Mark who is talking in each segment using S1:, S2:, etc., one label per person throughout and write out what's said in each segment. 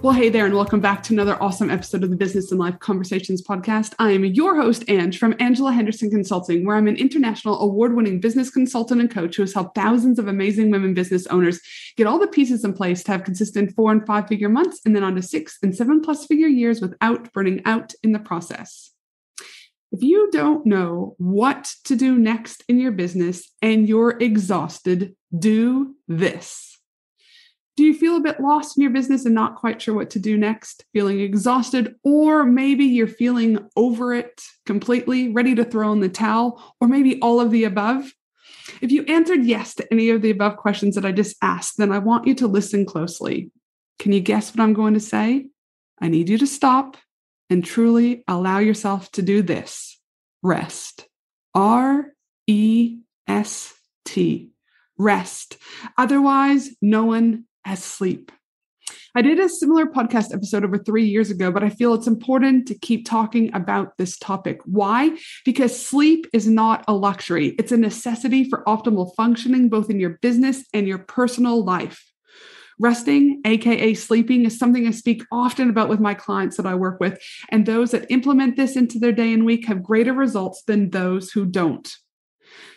S1: Well, hey there, and welcome back to another awesome episode of the Business and Life Conversations podcast. I am your host, Ange, from Angela Henderson Consulting, where I'm an international award winning business consultant and coach who has helped thousands of amazing women business owners get all the pieces in place to have consistent four and five figure months and then on to six and seven plus figure years without burning out in the process. If you don't know what to do next in your business and you're exhausted, do this. Do you feel a bit lost in your business and not quite sure what to do next? Feeling exhausted, or maybe you're feeling over it completely, ready to throw in the towel, or maybe all of the above? If you answered yes to any of the above questions that I just asked, then I want you to listen closely. Can you guess what I'm going to say? I need you to stop and truly allow yourself to do this rest. R E S T. Rest. Otherwise known as sleep. I did a similar podcast episode over three years ago, but I feel it's important to keep talking about this topic. Why? Because sleep is not a luxury, it's a necessity for optimal functioning both in your business and your personal life. Resting, AKA sleeping, is something I speak often about with my clients that I work with. And those that implement this into their day and week have greater results than those who don't.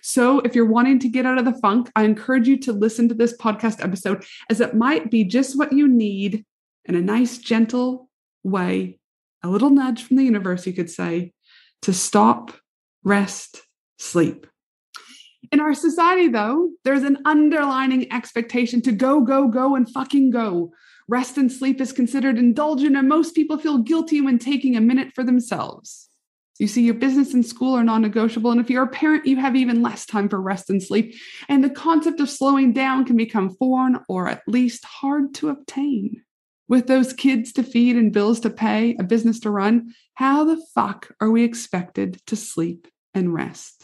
S1: So, if you're wanting to get out of the funk, I encourage you to listen to this podcast episode as it might be just what you need in a nice, gentle way, a little nudge from the universe, you could say, to stop, rest, sleep. In our society, though, there's an underlining expectation to go, go, go, and fucking go. Rest and sleep is considered indulgent, and most people feel guilty when taking a minute for themselves. You see, your business and school are non negotiable. And if you're a parent, you have even less time for rest and sleep. And the concept of slowing down can become foreign or at least hard to obtain. With those kids to feed and bills to pay, a business to run, how the fuck are we expected to sleep and rest?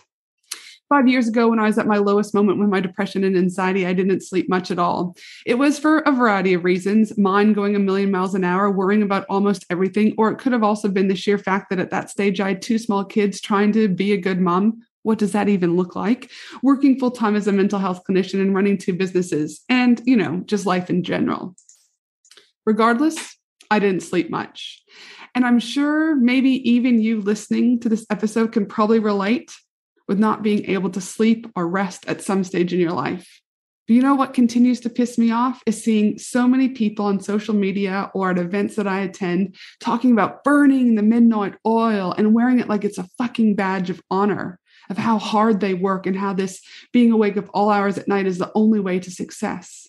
S1: Five years ago when I was at my lowest moment with my depression and anxiety, I didn't sleep much at all. It was for a variety of reasons mind going a million miles an hour, worrying about almost everything, or it could have also been the sheer fact that at that stage I had two small kids trying to be a good mom. What does that even look like? Working full time as a mental health clinician and running two businesses, and, you know, just life in general. Regardless, I didn't sleep much. And I'm sure maybe even you listening to this episode can probably relate with not being able to sleep or rest at some stage in your life. But you know what continues to piss me off is seeing so many people on social media or at events that I attend talking about burning the midnight oil and wearing it like it's a fucking badge of honor of how hard they work and how this being awake of all hours at night is the only way to success.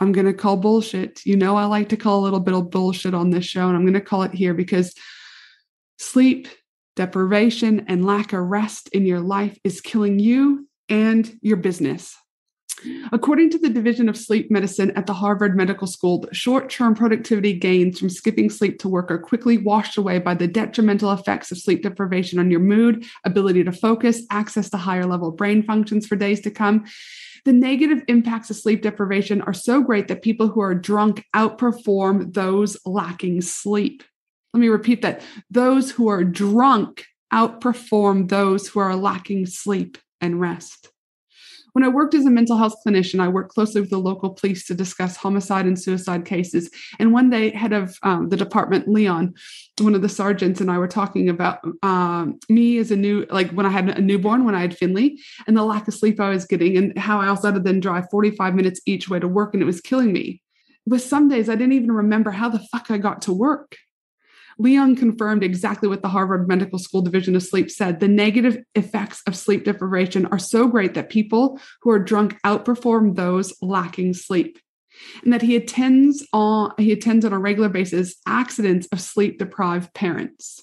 S1: I'm going to call bullshit. You know, I like to call a little bit of bullshit on this show, and I'm going to call it here because sleep deprivation, and lack of rest in your life is killing you and your business. According to the Division of Sleep Medicine at the Harvard Medical School, short term productivity gains from skipping sleep to work are quickly washed away by the detrimental effects of sleep deprivation on your mood, ability to focus, access to higher level brain functions for days to come. The negative impacts of sleep deprivation are so great that people who are drunk outperform those lacking sleep. Let me repeat that. Those who are drunk outperform those who are lacking sleep and rest. When I worked as a mental health clinician, I worked closely with the local police to discuss homicide and suicide cases. And one day, head of um, the department, Leon, one of the sergeants, and I were talking about um, me as a new, like when I had a newborn, when I had Finley, and the lack of sleep I was getting, and how I also had to then drive 45 minutes each way to work, and it was killing me. With some days, I didn't even remember how the fuck I got to work. Leon confirmed exactly what the Harvard Medical School Division of Sleep said. The negative effects of sleep deprivation are so great that people who are drunk outperform those lacking sleep. And that he attends on he attends on a regular basis accidents of sleep deprived parents.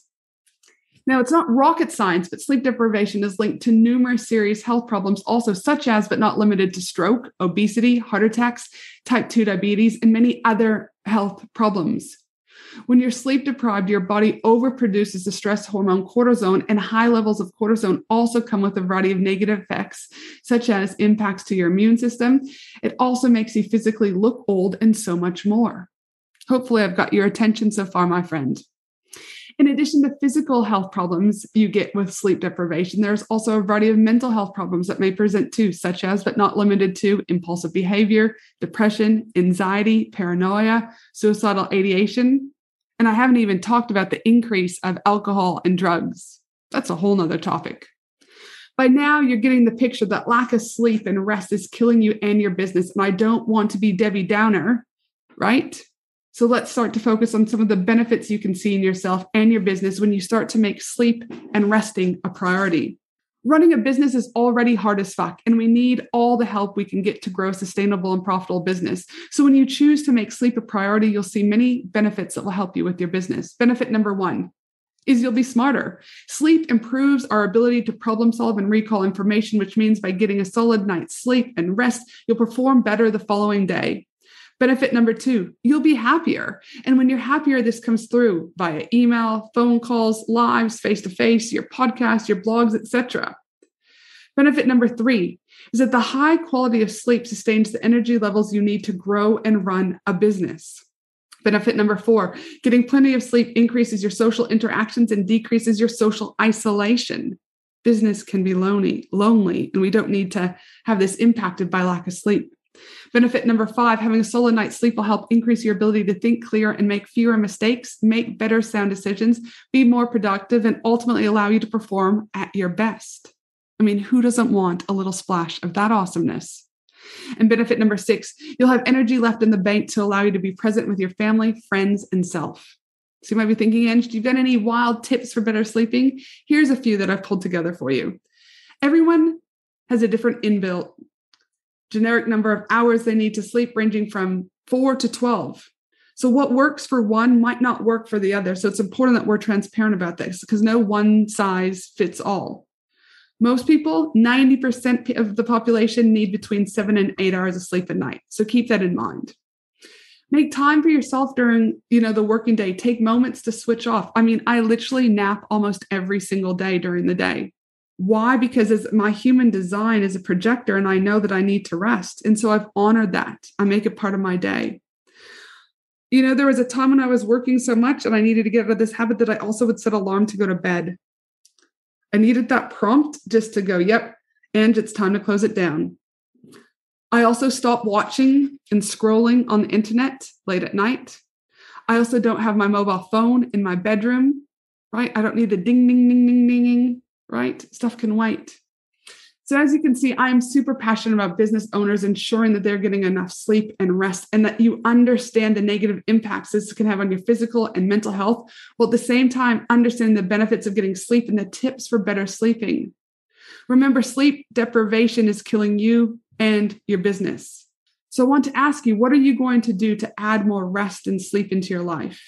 S1: Now, it's not rocket science, but sleep deprivation is linked to numerous serious health problems, also, such as, but not limited to stroke, obesity, heart attacks, type 2 diabetes, and many other health problems. When you're sleep deprived, your body overproduces the stress hormone cortisone, and high levels of cortisone also come with a variety of negative effects, such as impacts to your immune system. It also makes you physically look old and so much more. Hopefully, I've got your attention so far, my friend. In addition to physical health problems you get with sleep deprivation, there's also a variety of mental health problems that may present too, such as, but not limited to, impulsive behavior, depression, anxiety, paranoia, suicidal ideation. And I haven't even talked about the increase of alcohol and drugs. That's a whole nother topic. By now, you're getting the picture that lack of sleep and rest is killing you and your business. And I don't want to be Debbie Downer, right? So let's start to focus on some of the benefits you can see in yourself and your business when you start to make sleep and resting a priority. Running a business is already hard as fuck, and we need all the help we can get to grow a sustainable and profitable business. So, when you choose to make sleep a priority, you'll see many benefits that will help you with your business. Benefit number one is you'll be smarter. Sleep improves our ability to problem solve and recall information, which means by getting a solid night's sleep and rest, you'll perform better the following day. Benefit number two, you'll be happier. And when you're happier, this comes through via email, phone calls, lives, face to face, your podcast, your blogs, etc. Benefit number three is that the high quality of sleep sustains the energy levels you need to grow and run a business. Benefit number four getting plenty of sleep increases your social interactions and decreases your social isolation. Business can be lonely, lonely, and we don't need to have this impacted by lack of sleep. Benefit number five having a solid night's sleep will help increase your ability to think clear and make fewer mistakes, make better sound decisions, be more productive, and ultimately allow you to perform at your best. I mean, who doesn't want a little splash of that awesomeness? And benefit number six, you'll have energy left in the bank to allow you to be present with your family, friends, and self. So you might be thinking, Ange, do you got any wild tips for better sleeping? Here's a few that I've pulled together for you. Everyone has a different inbuilt generic number of hours they need to sleep, ranging from four to 12. So, what works for one might not work for the other. So, it's important that we're transparent about this because no one size fits all. Most people, 90% of the population, need between seven and eight hours of sleep at night. So, keep that in mind. Make time for yourself during, you know, the working day. Take moments to switch off. I mean, I literally nap almost every single day during the day. Why? Because as my human design is a projector and I know that I need to rest. And so I've honored that. I make it part of my day. You know, there was a time when I was working so much and I needed to get out of this habit that I also would set alarm to go to bed. I needed that prompt just to go, yep, and it's time to close it down. I also stopped watching and scrolling on the internet late at night. I also don't have my mobile phone in my bedroom, right? I don't need the ding, ding, ding, ding, ding right? Stuff can wait. So, as you can see, I'm super passionate about business owners ensuring that they're getting enough sleep and rest and that you understand the negative impacts this can have on your physical and mental health, while at the same time, understand the benefits of getting sleep and the tips for better sleeping. Remember, sleep deprivation is killing you and your business. So, I want to ask you, what are you going to do to add more rest and sleep into your life?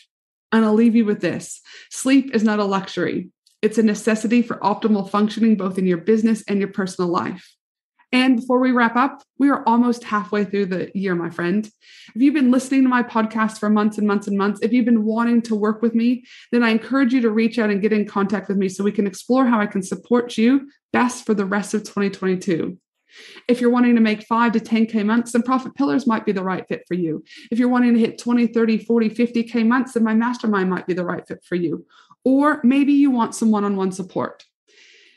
S1: And I'll leave you with this sleep is not a luxury. It's a necessity for optimal functioning both in your business and your personal life. And before we wrap up, we are almost halfway through the year, my friend. If you've been listening to my podcast for months and months and months, if you've been wanting to work with me, then I encourage you to reach out and get in contact with me so we can explore how I can support you best for the rest of 2022. If you're wanting to make five to 10K months, then Profit Pillars might be the right fit for you. If you're wanting to hit 20, 30, 40, 50K months, then my mastermind might be the right fit for you. Or maybe you want some one on one support.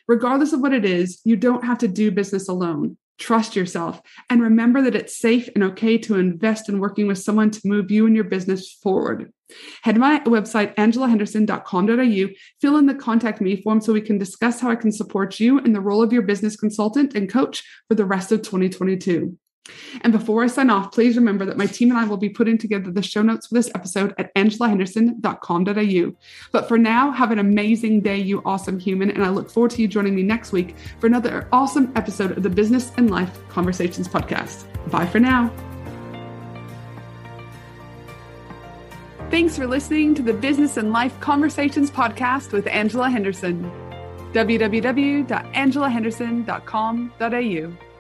S1: Regardless of what it is, you don't have to do business alone. Trust yourself and remember that it's safe and okay to invest in working with someone to move you and your business forward. Head to my website, angelahenderson.com.au, fill in the contact me form so we can discuss how I can support you in the role of your business consultant and coach for the rest of 2022. And before I sign off, please remember that my team and I will be putting together the show notes for this episode at angelahenderson.com.au. But for now, have an amazing day, you awesome human. And I look forward to you joining me next week for another awesome episode of the Business and Life Conversations podcast. Bye for now. Thanks for listening to the Business and Life Conversations podcast with Angela Henderson. www.angelahenderson.com.au